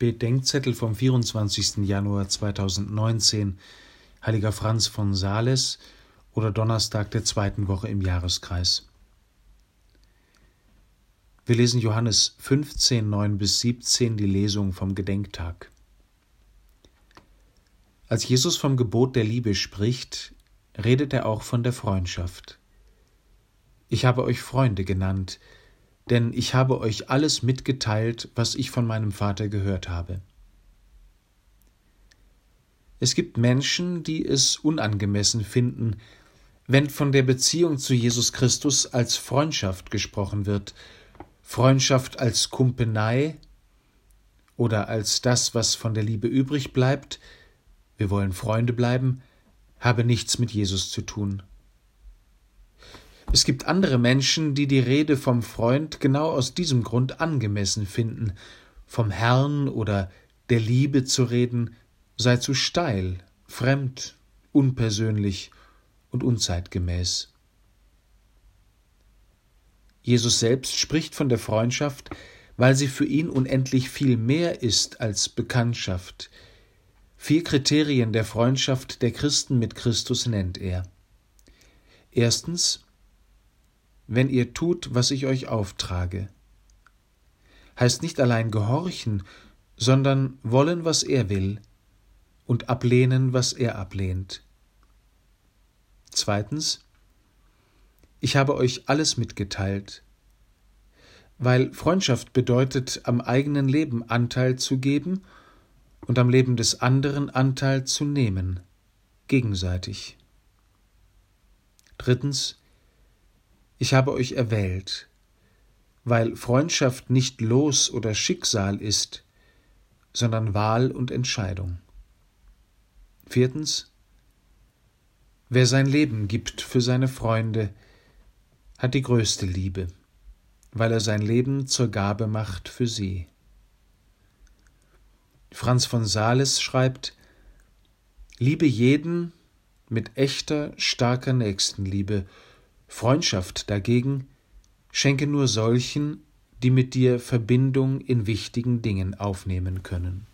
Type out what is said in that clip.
Bedenkzettel vom 24. Januar 2019, Heiliger Franz von Sales oder Donnerstag der zweiten Woche im Jahreskreis. Wir lesen Johannes 15, 9 bis 17, die Lesung vom Gedenktag. Als Jesus vom Gebot der Liebe spricht, redet er auch von der Freundschaft. Ich habe euch Freunde genannt, denn ich habe euch alles mitgeteilt, was ich von meinem Vater gehört habe. Es gibt Menschen, die es unangemessen finden, wenn von der Beziehung zu Jesus Christus als Freundschaft gesprochen wird, Freundschaft als Kumpenei oder als das, was von der Liebe übrig bleibt, wir wollen Freunde bleiben, habe nichts mit Jesus zu tun. Es gibt andere Menschen, die die Rede vom Freund genau aus diesem Grund angemessen finden. Vom Herrn oder der Liebe zu reden sei zu steil, fremd, unpersönlich und unzeitgemäß. Jesus selbst spricht von der Freundschaft, weil sie für ihn unendlich viel mehr ist als Bekanntschaft. Vier Kriterien der Freundschaft der Christen mit Christus nennt er. Erstens wenn ihr tut, was ich euch auftrage. Heißt nicht allein gehorchen, sondern wollen, was er will, und ablehnen, was er ablehnt. Zweitens, ich habe euch alles mitgeteilt, weil Freundschaft bedeutet, am eigenen Leben Anteil zu geben und am Leben des anderen Anteil zu nehmen, gegenseitig. Drittens, ich habe euch erwählt, weil Freundschaft nicht Los oder Schicksal ist, sondern Wahl und Entscheidung. Viertens. Wer sein Leben gibt für seine Freunde, hat die größte Liebe, weil er sein Leben zur Gabe macht für sie. Franz von Sales schreibt Liebe jeden mit echter, starker Nächstenliebe Freundschaft dagegen schenke nur solchen, die mit dir Verbindung in wichtigen Dingen aufnehmen können.